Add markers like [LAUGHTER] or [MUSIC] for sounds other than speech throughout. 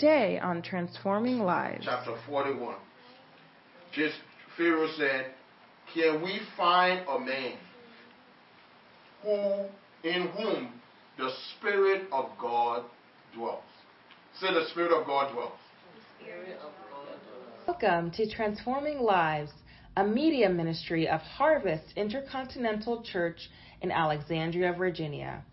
Today on Transforming Lives. Chapter 41. Just Pharaoh said, Can we find a man who in whom the Spirit of God dwells? Say the Spirit of God dwells. Welcome to Transforming Lives, a media ministry of Harvest Intercontinental Church in Alexandria, Virginia.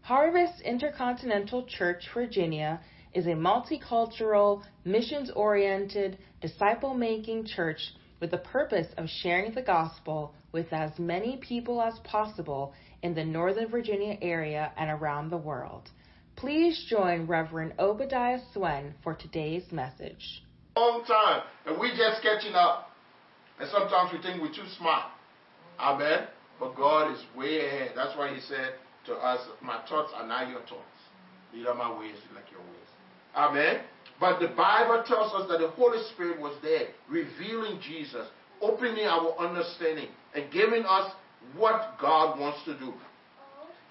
Harvest Intercontinental Church, Virginia is a multicultural, missions oriented, disciple making church with the purpose of sharing the gospel with as many people as possible in the Northern Virginia area and around the world. Please join Reverend Obadiah Swen for today's message. Long time, and we just catching up. And sometimes we think we're too smart. Amen. But God is way ahead. That's why He said to us, My thoughts are not your thoughts. Neither my ways like your ways. Amen. But the Bible tells us that the Holy Spirit was there, revealing Jesus, opening our understanding, and giving us what God wants to do.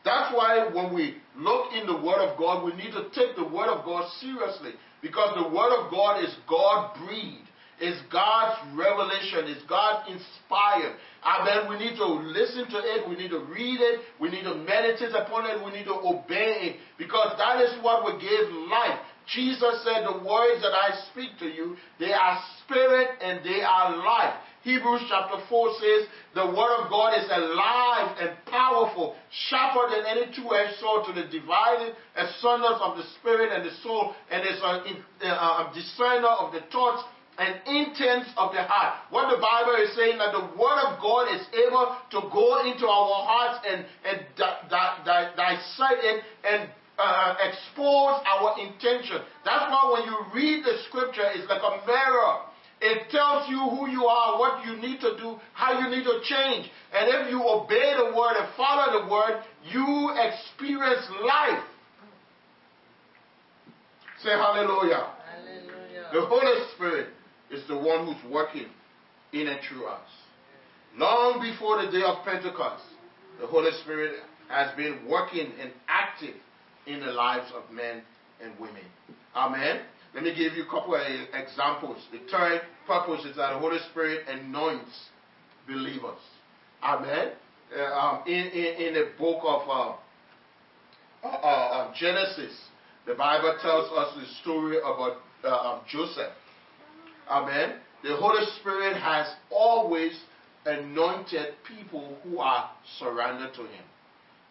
That's why when we look in the Word of God, we need to take the Word of God seriously. Because the Word of God is God breathed. It's God's revelation. It's God inspired. Amen. We need to listen to it. We need to read it. We need to meditate upon it. We need to obey it. Because that is what will give life. Jesus said, The words that I speak to you, they are spirit and they are life. Hebrews chapter 4 says, The word of God is alive and powerful, sharper than any two edged sword to the dividing asunder of the spirit and the soul, and is a, uh, a discerner of the thoughts and intents of the heart. What the Bible is saying that the Word of God is able to go into our hearts and, and di- di- di- dissect it and uh, expose our intention. That's why when you read the scripture, it's like a mirror. It tells you who you are, what you need to do, how you need to change. And if you obey the word and follow the word, you experience life. Say hallelujah. Hallelujah. The Holy Spirit is the one who's working in and through us. Long before the day of Pentecost, the Holy Spirit has been working and active in the lives of men and women. Amen. Let me give you a couple of examples. The third purpose is that the Holy Spirit anoints believers. Amen. Uh, um, in, in, in the book of uh, uh, uh, Genesis, the Bible tells us the story about uh, Joseph. Amen. The Holy Spirit has always anointed people who are surrendered to Him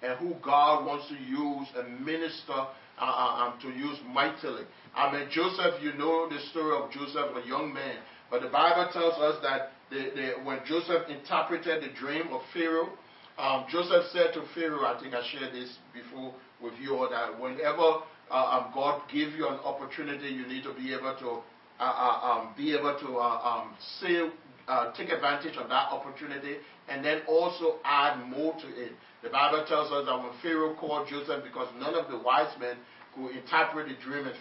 and who God wants to use and minister uh, um, to use mightily. I mean, Joseph, you know the story of Joseph, a young man. But the Bible tells us that the, the, when Joseph interpreted the dream of Pharaoh, um, Joseph said to Pharaoh, I think I shared this before with you all, that whenever uh, um, God gives you an opportunity, you need to be able to uh, uh, um, be able to uh, um, say, uh, take advantage of that opportunity and then also add more to it. The Bible tells us that when Pharaoh called Joseph, because none of the wise men could interpret the dream, and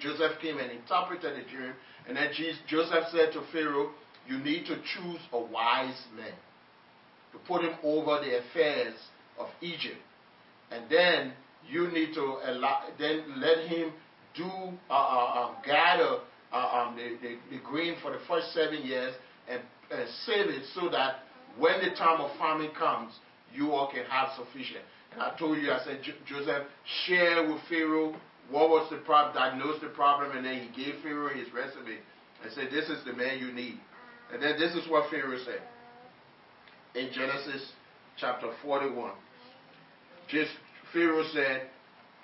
Joseph came and interpreted the dream, and then Joseph said to Pharaoh, You need to choose a wise man to put him over the affairs of Egypt. And then you need to allow, then let him do uh, uh, gather um, the, the, the grain for the first seven years and, and save it so that when the time of famine comes, you all can have sufficient. And I told you, I said, Joseph, share with Pharaoh what was the problem, diagnose the problem, and then he gave Pharaoh his recipe and said, This is the man you need. And then this is what Pharaoh said in Genesis chapter 41. Just Pharaoh said,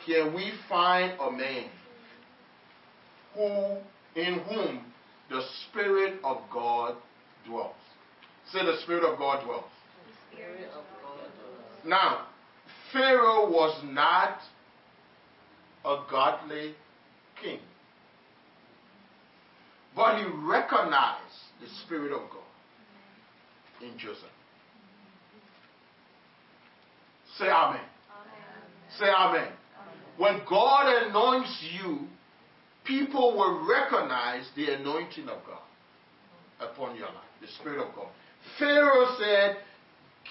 Can we find a man who in whom the Spirit of God dwells? Say the Spirit of God dwells. Spirit of God. dwells. Now, Pharaoh was not a godly king. But he recognized the Spirit of God in Joseph. Say amen. Amen. Say amen. When God anoints you, people will recognize the anointing of God upon your life, the Spirit of God. Pharaoh said,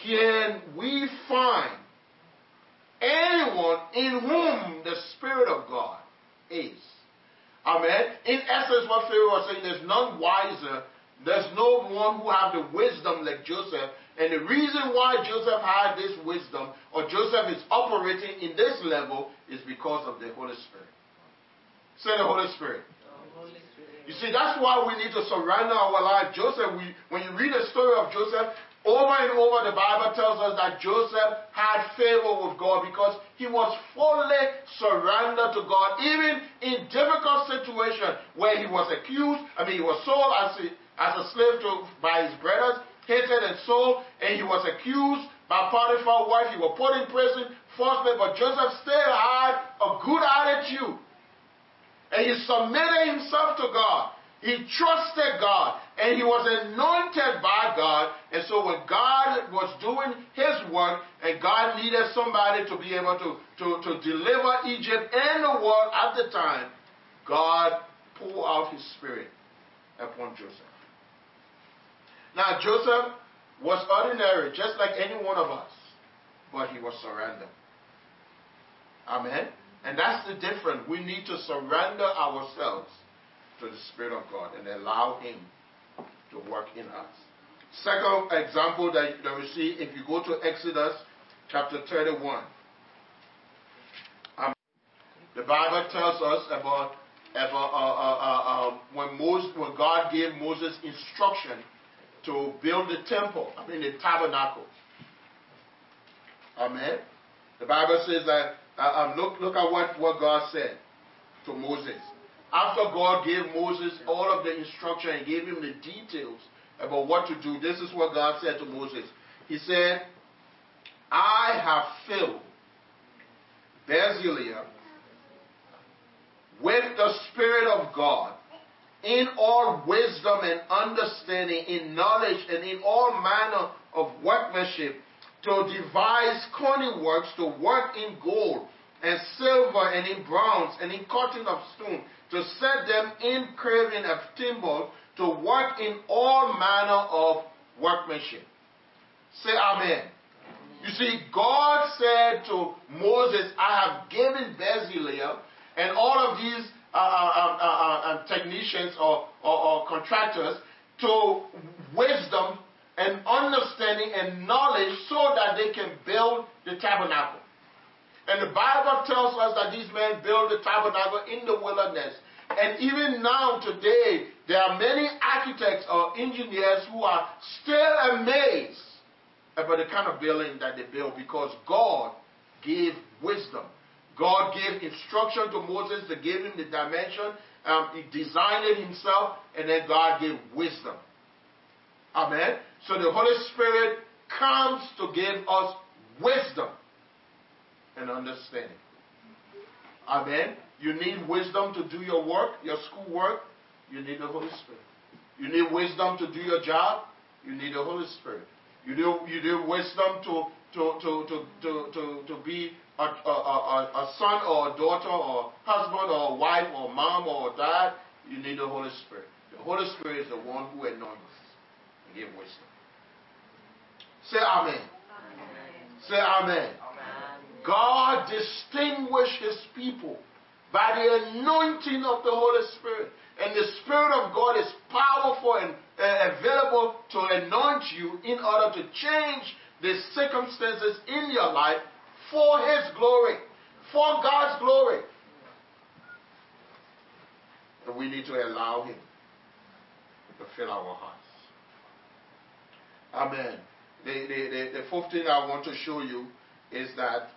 Can we find anyone in whom the Spirit of God is? Amen. In essence, what Pharaoh was saying, there's none wiser. There's no one who have the wisdom like Joseph. And the reason why Joseph had this wisdom, or Joseph is operating in this level, is because of the Holy Spirit. Say the Holy Spirit. See, that's why we need to surrender our life. Joseph, we, when you read the story of Joseph, over and over the Bible tells us that Joseph had favor with God because he was fully surrendered to God, even in difficult situations where he was accused. I mean, he was sold as a, as a slave to by his brothers, hated and sold, and he was accused by Potiphar's wife. He was put in prison falsely, but Joseph still had a good attitude. And he submitted himself to God. He trusted God and he was anointed by God. And so when God was doing his work and God needed somebody to be able to, to, to deliver Egypt and the world at the time, God poured out his spirit upon Joseph. Now Joseph was ordinary, just like any one of us, but he was surrendered. Amen. And that's the difference. We need to surrender ourselves to the Spirit of God and allow Him to work in us. Second example that, that we see if you go to Exodus chapter 31. Um, the Bible tells us about, about uh, uh, uh, um, when, Moses, when God gave Moses instruction to build the temple, I mean the tabernacle. Amen. The Bible says that, uh, um, look, look at what, what God said to Moses. After God gave Moses all of the instruction and gave him the details about what to do, this is what God said to Moses. He said, I have filled Bezalel with the Spirit of God in all wisdom and understanding, in knowledge, and in all manner of workmanship, to devise cunning works, to work in gold and silver and in bronze and in cutting of stone, to set them in carving of timber, to work in all manner of workmanship. Say amen. You see, God said to Moses, I have given Bezalel and all of these uh, uh, uh, technicians or, or, or contractors to wisdom and understanding and knowledge so that they can build the tabernacle. And the Bible tells us that these men built the tabernacle in the wilderness. And even now, today, there are many architects or engineers who are still amazed about the kind of building that they built because God gave wisdom. God gave instruction to Moses to give him the dimension. Um, he designed it himself, and then God gave wisdom. Amen. So the Holy Spirit comes to give us wisdom and understanding. Amen. You need wisdom to do your work, your school work. You need the Holy Spirit. You need wisdom to do your job. You need the Holy Spirit. You need, you need wisdom to, to, to, to, to, to, to be a, a, a, a son or a daughter or husband or wife or mom or dad. You need the Holy Spirit. The Holy Spirit is the one who anoints and gives wisdom. Say amen. Amen. Say amen. God distinguished his people by the anointing of the Holy Spirit. And the Spirit of God is powerful and uh, available to anoint you in order to change the circumstances in your life for His glory, for God's glory. And we need to allow Him to fill our hearts. Amen. The, the, the, the fourth thing I want to show you is that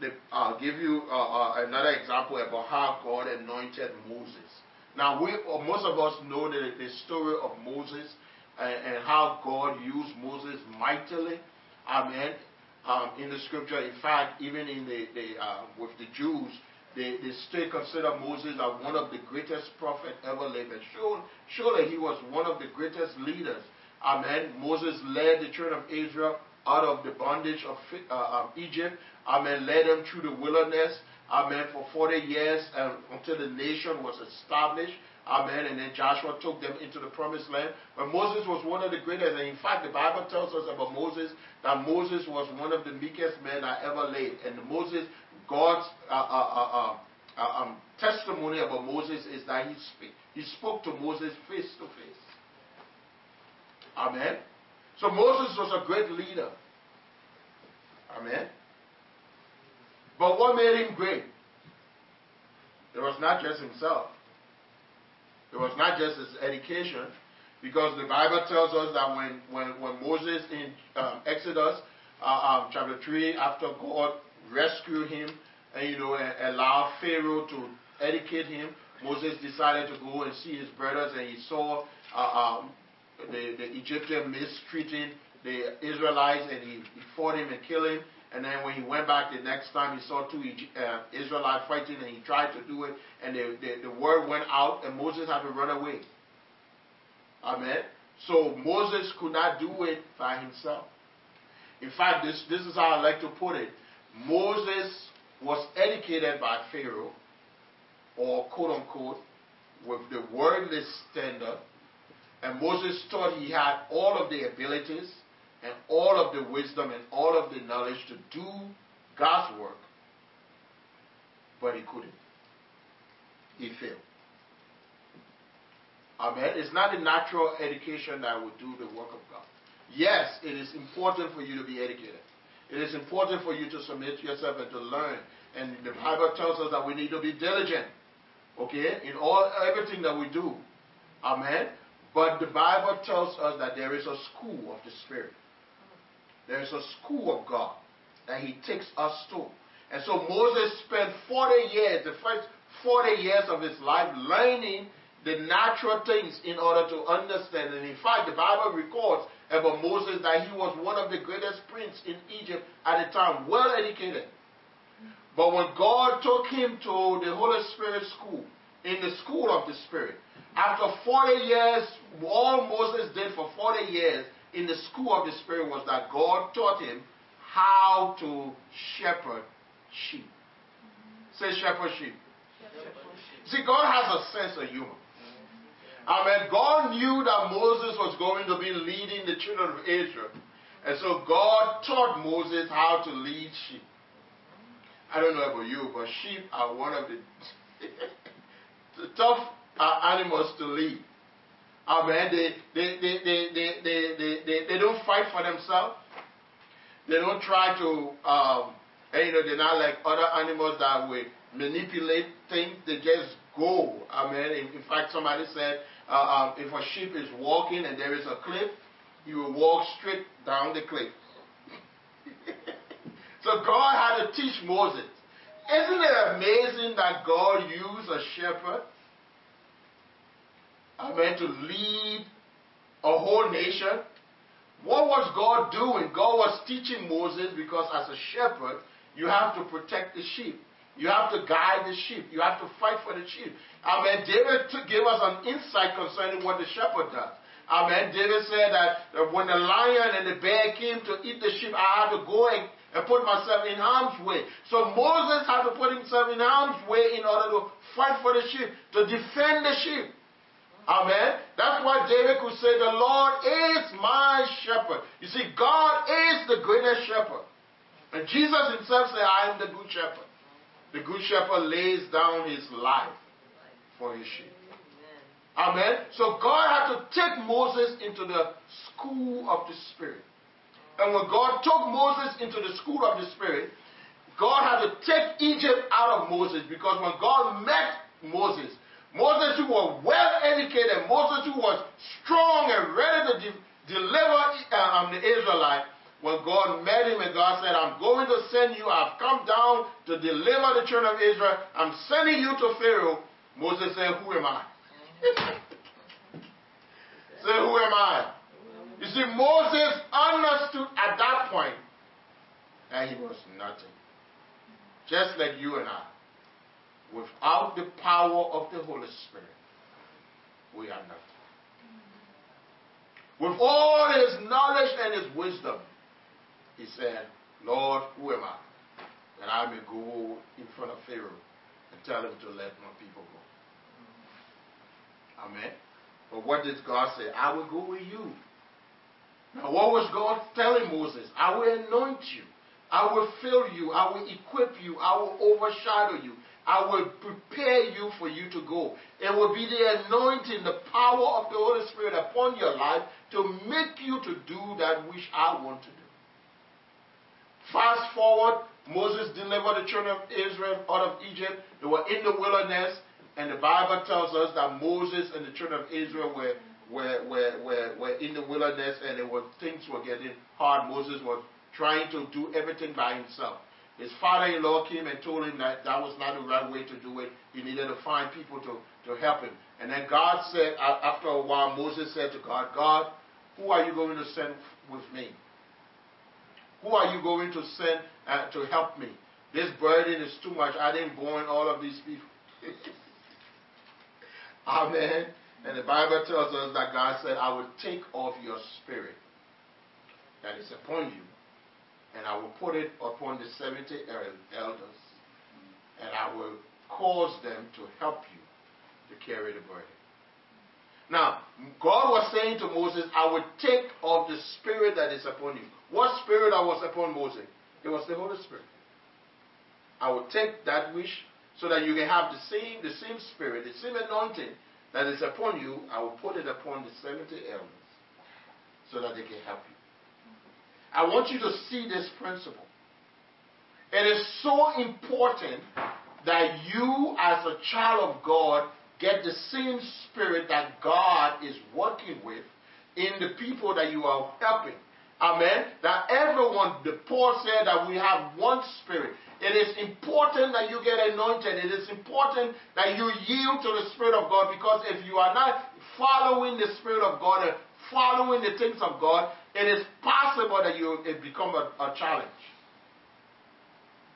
the, I'll give you uh, uh, another example about how God anointed Moses. Now, we uh, most of us know the, the story of Moses and, and, how God used Moses mightily. Amen. Um, in the scripture, in fact, even in the, the uh, with the Jews, they, they still consider Moses as one of the greatest prophets ever lived. Surely, surely he was one of the greatest leaders. Amen. Moses led the children of Israel out of the bondage of uh, Egypt. Amen. Led them through the wilderness. Amen. For 40 years um, until the nation was established. Amen. And then Joshua took them into the promised land. But Moses was one of the greatest. And in fact, the Bible tells us about Moses that Moses was one of the meekest men I ever laid. And Moses, God's uh, uh, uh, uh, um, testimony about Moses is that he, speak, he spoke to Moses face to face. Amen. So Moses was a great leader. Amen. But what made him great? It was not just himself. It was not just his education, because the Bible tells us that when, when, when Moses in um, Exodus uh, um, chapter 3, after God rescued him and you know and allowed Pharaoh to educate him, Moses decided to go and see his brothers, and he saw uh, um, the, the Egyptian mistreating the Israelites, and he, he fought him and killed him. And then when he went back the next time, he saw two uh, Israelites fighting, and he tried to do it, and the, the, the word went out, and Moses had to run away. Amen. So Moses could not do it by himself. In fact, this, this is how I like to put it. Moses was educated by Pharaoh, or quote unquote, with the wordless standard, and Moses thought he had all of the abilities and all of the wisdom and all of the knowledge to do God's work, but he couldn't. He failed. Amen. It's not the natural education that will do the work of God. Yes, it is important for you to be educated. It is important for you to submit yourself and to learn. And the Bible tells us that we need to be diligent. Okay? In all everything that we do. Amen. But the Bible tells us that there is a school of the Spirit. There is a school of God that He takes us to. And so Moses spent 40 years, the first 40 years of his life, learning the natural things in order to understand. And in fact, the Bible records about Moses that he was one of the greatest princes in Egypt at the time, well educated. But when God took him to the Holy Spirit school, in the school of the Spirit, after 40 years, all Moses did for 40 years in the school of the Spirit was that God taught him how to shepherd sheep. Say shepherd sheep. See, God has a sense of humor. I mean, God knew that Moses was going to be leading the children of Israel. And so God taught Moses how to lead sheep. I don't know about you, but sheep are one of the, [LAUGHS] the tough animals to lead. I mean, they, they, they, they, they, they, they, they, don't fight for themselves. They don't try to, um, and, you know, they're not like other animals that will manipulate things. They just go. I mean, in, in fact, somebody said uh, um, if a sheep is walking and there is a cliff, you will walk straight down the cliff. [LAUGHS] so God had to teach Moses. Isn't it amazing that God used a shepherd? I mean, to lead a whole nation. What was God doing? God was teaching Moses because as a shepherd, you have to protect the sheep. You have to guide the sheep. You have to fight for the sheep. Amen. David gave us an insight concerning what the shepherd does. Amen. David said that when the lion and the bear came to eat the sheep, I had to go and, and put myself in harm's way. So Moses had to put himself in harm's way in order to fight for the sheep, to defend the sheep. Amen. That's why David could say, The Lord is my shepherd. You see, God is the greatest shepherd. And Jesus himself said, I am the good shepherd. The good shepherd lays down his life for his sheep. Amen. So God had to take Moses into the school of the Spirit. And when God took Moses into the school of the Spirit, God had to take Egypt out of Moses because when God met Moses, Moses who was well educated, Moses who was strong and ready to de- deliver uh, um, the Israelites, when God met him and God said, I'm going to send you, I've come down to deliver the children of Israel, I'm sending you to Pharaoh. Moses said, Who am I? [LAUGHS] Say, Who am I? You see, Moses understood at that point that he was nothing. Just like you and I. Without the power of the Holy Spirit, we are nothing. With all his knowledge and his wisdom, he said, Lord, who am I? That I may go in front of Pharaoh and tell him to let my people go. Amen. But what did God say? I will go with you. Now, what was God telling Moses? I will anoint you. I will fill you. I will equip you. I will overshadow you. I will prepare you for you to go. It will be the anointing, the power of the Holy Spirit upon your life to make you to do that which I want to do. Fast forward, Moses delivered the children of Israel out of Egypt. They were in the wilderness, and the Bible tells us that Moses and the children of Israel were, were, were, were, were in the wilderness and it was, things were getting hard. Moses was trying to do everything by himself. His father in law came and told him that that was not the right way to do it. He needed to find people to, to help him. And then God said, after a while, Moses said to God, God, who are you going to send with me? Who are you going to send uh, to help me? This burden is too much. I didn't born all of these people. [LAUGHS] Amen. And the Bible tells us that God said, I will take off your spirit that is upon you, and I will put it upon the 70 elders, and I will cause them to help you to carry the burden. Now, God was saying to Moses, I will take off the spirit that is upon you. What spirit that was upon Moses? It was the Holy Spirit. I will take that which so that you can have the same, the same spirit, the same anointing that is upon you, I will put it upon the 70 elders so that they can help you. I want you to see this principle. It is so important that you, as a child of God, get the same spirit that God is working with in the people that you are helping. Amen. That everyone, the Paul said that we have one spirit. It is important that you get anointed. It is important that you yield to the Spirit of God because if you are not following the Spirit of God and following the things of God, it is possible that you it become a, a challenge.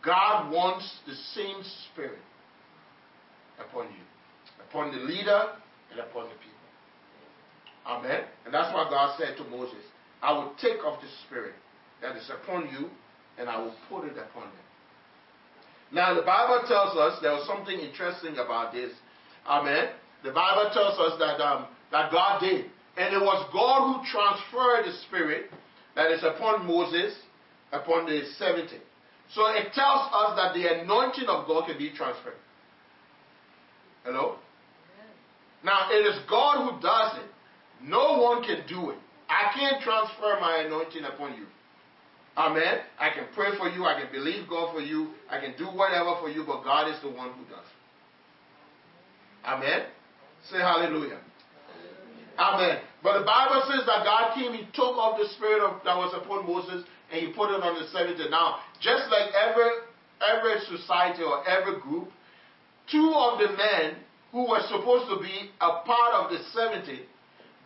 God wants the same Spirit upon you, upon the leader and upon the people. Amen. And that's what God said to Moses. I will take off the Spirit that is upon you and I will put it upon them. Now, the Bible tells us there was something interesting about this. Amen. The Bible tells us that, um, that God did. And it was God who transferred the Spirit that is upon Moses, upon the 70. So it tells us that the anointing of God can be transferred. Hello? Now, it is God who does it. No one can do it. I can't transfer my anointing upon you. Amen. I can pray for you. I can believe God for you. I can do whatever for you, but God is the one who does. Amen. Say hallelujah. Amen. But the Bible says that God came, He took off the spirit of, that was upon Moses and He put it on the 70. Now, just like every every society or every group, two of the men who were supposed to be a part of the 70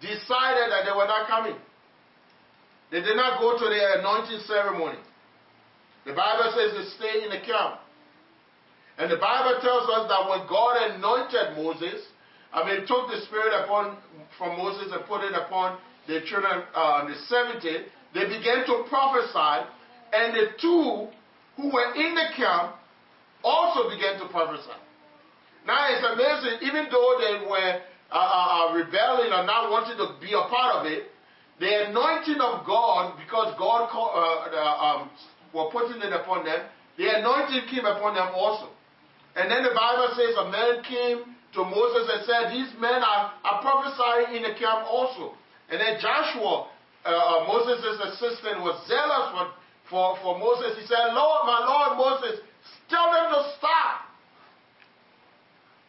decided that they were not coming. They did not go to the anointing ceremony. The Bible says they stayed in the camp. And the Bible tells us that when God anointed Moses, I mean, took the Spirit upon from Moses and put it upon the children, uh, the 70, they began to prophesy, and the two who were in the camp also began to prophesy. Now it's amazing, even though they were uh, uh, uh rebelling or not wanting to be a part of it, the anointing of God, because God uh, um, were putting it upon them, the anointing came upon them also. And then the Bible says a man came to Moses and said, These men are, are prophesying in the camp also. And then Joshua, uh, uh Moses' assistant, was zealous for, for, for Moses. He said, Lord, my Lord Moses, tell them to stop.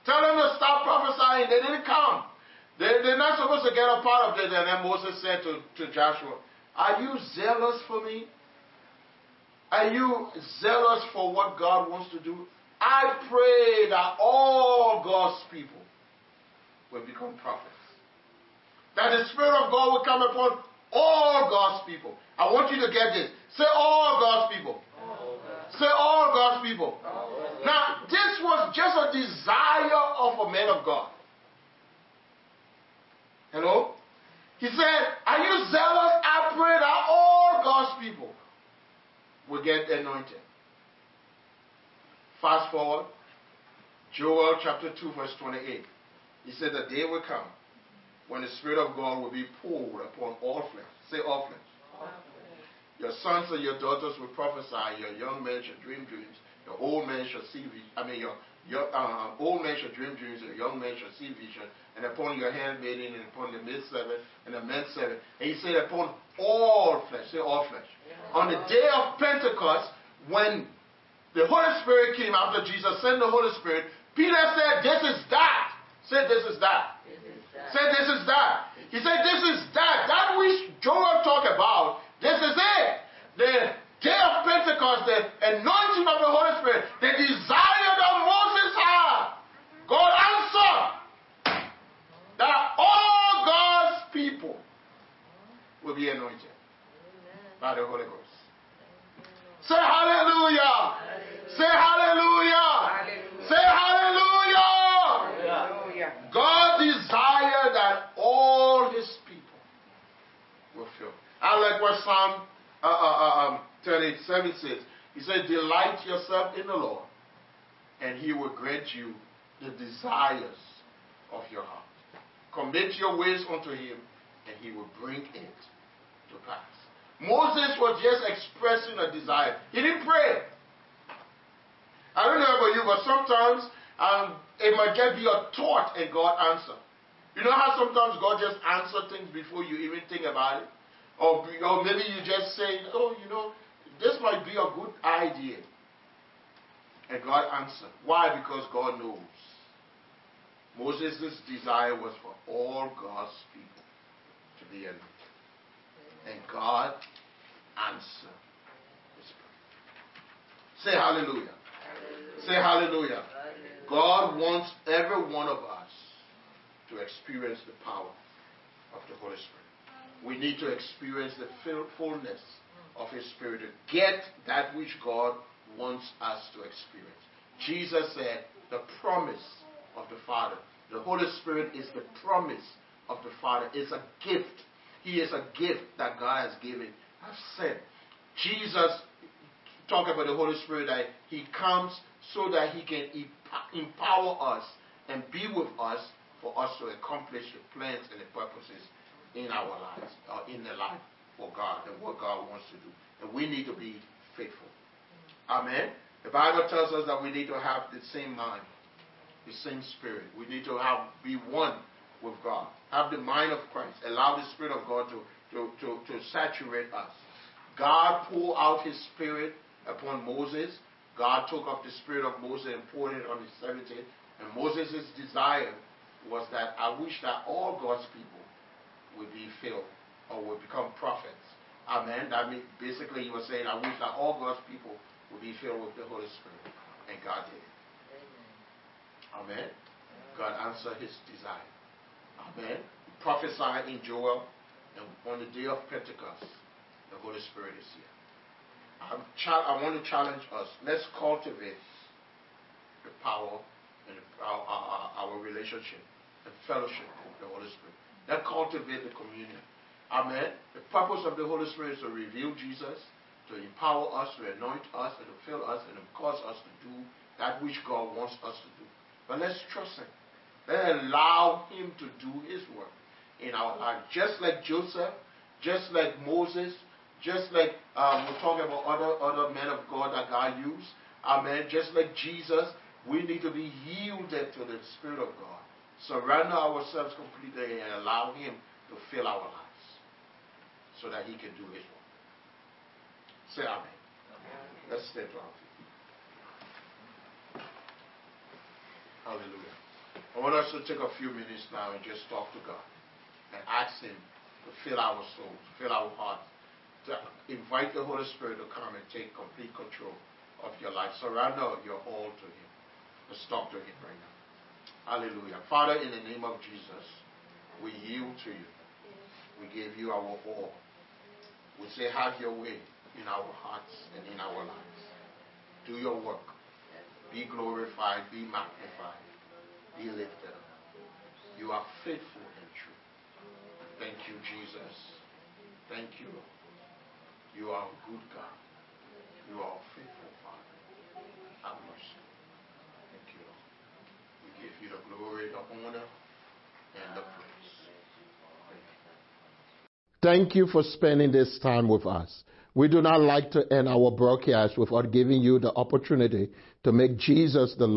Tell them to stop prophesying. They didn't come. They, they're not supposed to get a part of it. And then Moses said to, to Joshua, Are you zealous for me? Are you zealous for what God wants to do? I pray that all God's people will become prophets. That the Spirit of God will come upon all God's people. I want you to get this. Say all God's people. All. Say all God's people. All. Now, this was just a desire of a man of God. Hello? He said, Are you zealous? I pray that all God's people will get anointed. Fast forward, Joel chapter 2, verse 28. He said, The day will come when the Spirit of God will be poured upon all flesh. Say all flesh. Your sons and your daughters will prophesy, your young men shall dream dreams, your old men shall see, vision I mean, your, your, uh, old men shall dream dreams, Your young men shall see vision, and upon your handmaiden, and upon the maid servant, and the men servant. And he said, upon all flesh, say all flesh. On the day of Pentecost, when the Holy Spirit came after Jesus sent the Holy Spirit, Peter said, This is that. Said, This is that. This is that. Say, This is that. He said, This is that. That which Joel talked about, this is it. The day of Pentecost, the anointing of the Holy Spirit, the desire that Moses had. God answered that all God's people will be anointed by the Holy Ghost. Say hallelujah. Say hallelujah. Hallelujah. Say hallelujah. Hallelujah. God desire that all his people will feel. I like what Psalm uh, uh, uh, um, 37 says. He said, Delight yourself in the Lord, and he will grant you the desires of your heart. Commit your ways unto him, and he will bring it to pass. Moses was just expressing a desire. He didn't pray. I don't know about you, but sometimes um, it might just be a thought and God answer. You know how sometimes God just answer things before you even think about it? Or, or maybe you just say, oh, you know, this might be a good idea. And God answer. Why? Because God knows. Moses' desire was for all God's people to be anointed. And God prayer. Say hallelujah. Say hallelujah. God wants every one of us to experience the power of the Holy Spirit. We need to experience the fullness of His Spirit to get that which God wants us to experience. Jesus said, the promise of the Father. The Holy Spirit is the promise of the Father. It's a gift. He is a gift that God has given. I've said, Jesus talk about the Holy Spirit that He comes so that He can empower us and be with us for us to accomplish the plans and the purposes in our lives, or in the life for God and what God wants to do. And we need to be faithful. Amen. The Bible tells us that we need to have the same mind, the same spirit. We need to have be one with God. Have the mind of Christ. Allow the Spirit of God to, to, to, to saturate us. God poured out his spirit upon Moses. God took up the spirit of Moses and poured it on his 70. And Moses' desire was that I wish that all God's people would be filled or would become prophets. Amen. That means basically he was saying, I wish that all God's people would be filled with the Holy Spirit. And God did it. Amen. God answered his desire. Amen. Prophesied in Joel, and on the day of Pentecost, the Holy Spirit is here. I want to challenge us. Let's cultivate the power and our, our, our relationship and fellowship with the Holy Spirit. Let's cultivate the communion. Amen. The purpose of the Holy Spirit is to reveal Jesus, to empower us, to anoint us, and to fill us, and to cause us to do that which God wants us to do. But let's trust Him. Let's allow Him to do His work in our life. Just like Joseph, just like Moses, just like um, we're talking about other, other men of God that God used. Amen. Just like Jesus, we need to be yielded to the Spirit of God. Surrender ourselves completely and allow Him to fill our lives so that He can do His work. Say Amen. Let's stand to our feet. Hallelujah. I want us to take a few minutes now and just talk to God and ask Him to fill our souls, fill our hearts, to invite the Holy Spirit to come and take complete control of your life. Surrender your all to Him. Let's talk to Him right now. Hallelujah. Father, in the name of Jesus, we yield to you. We give you our all. We say, have your way in our hearts and in our lives. Do your work. Be glorified, be magnified, be lifted up. You are faithful and true. Thank you, Jesus. Thank you, Lord. You are a good God. You are a faithful Father. Have mercy. Thank you, Lord. We give you the glory, the honor, and the praise. Thank you. Thank you for spending this time with us. We do not like to end our broadcast without giving you the opportunity to make Jesus the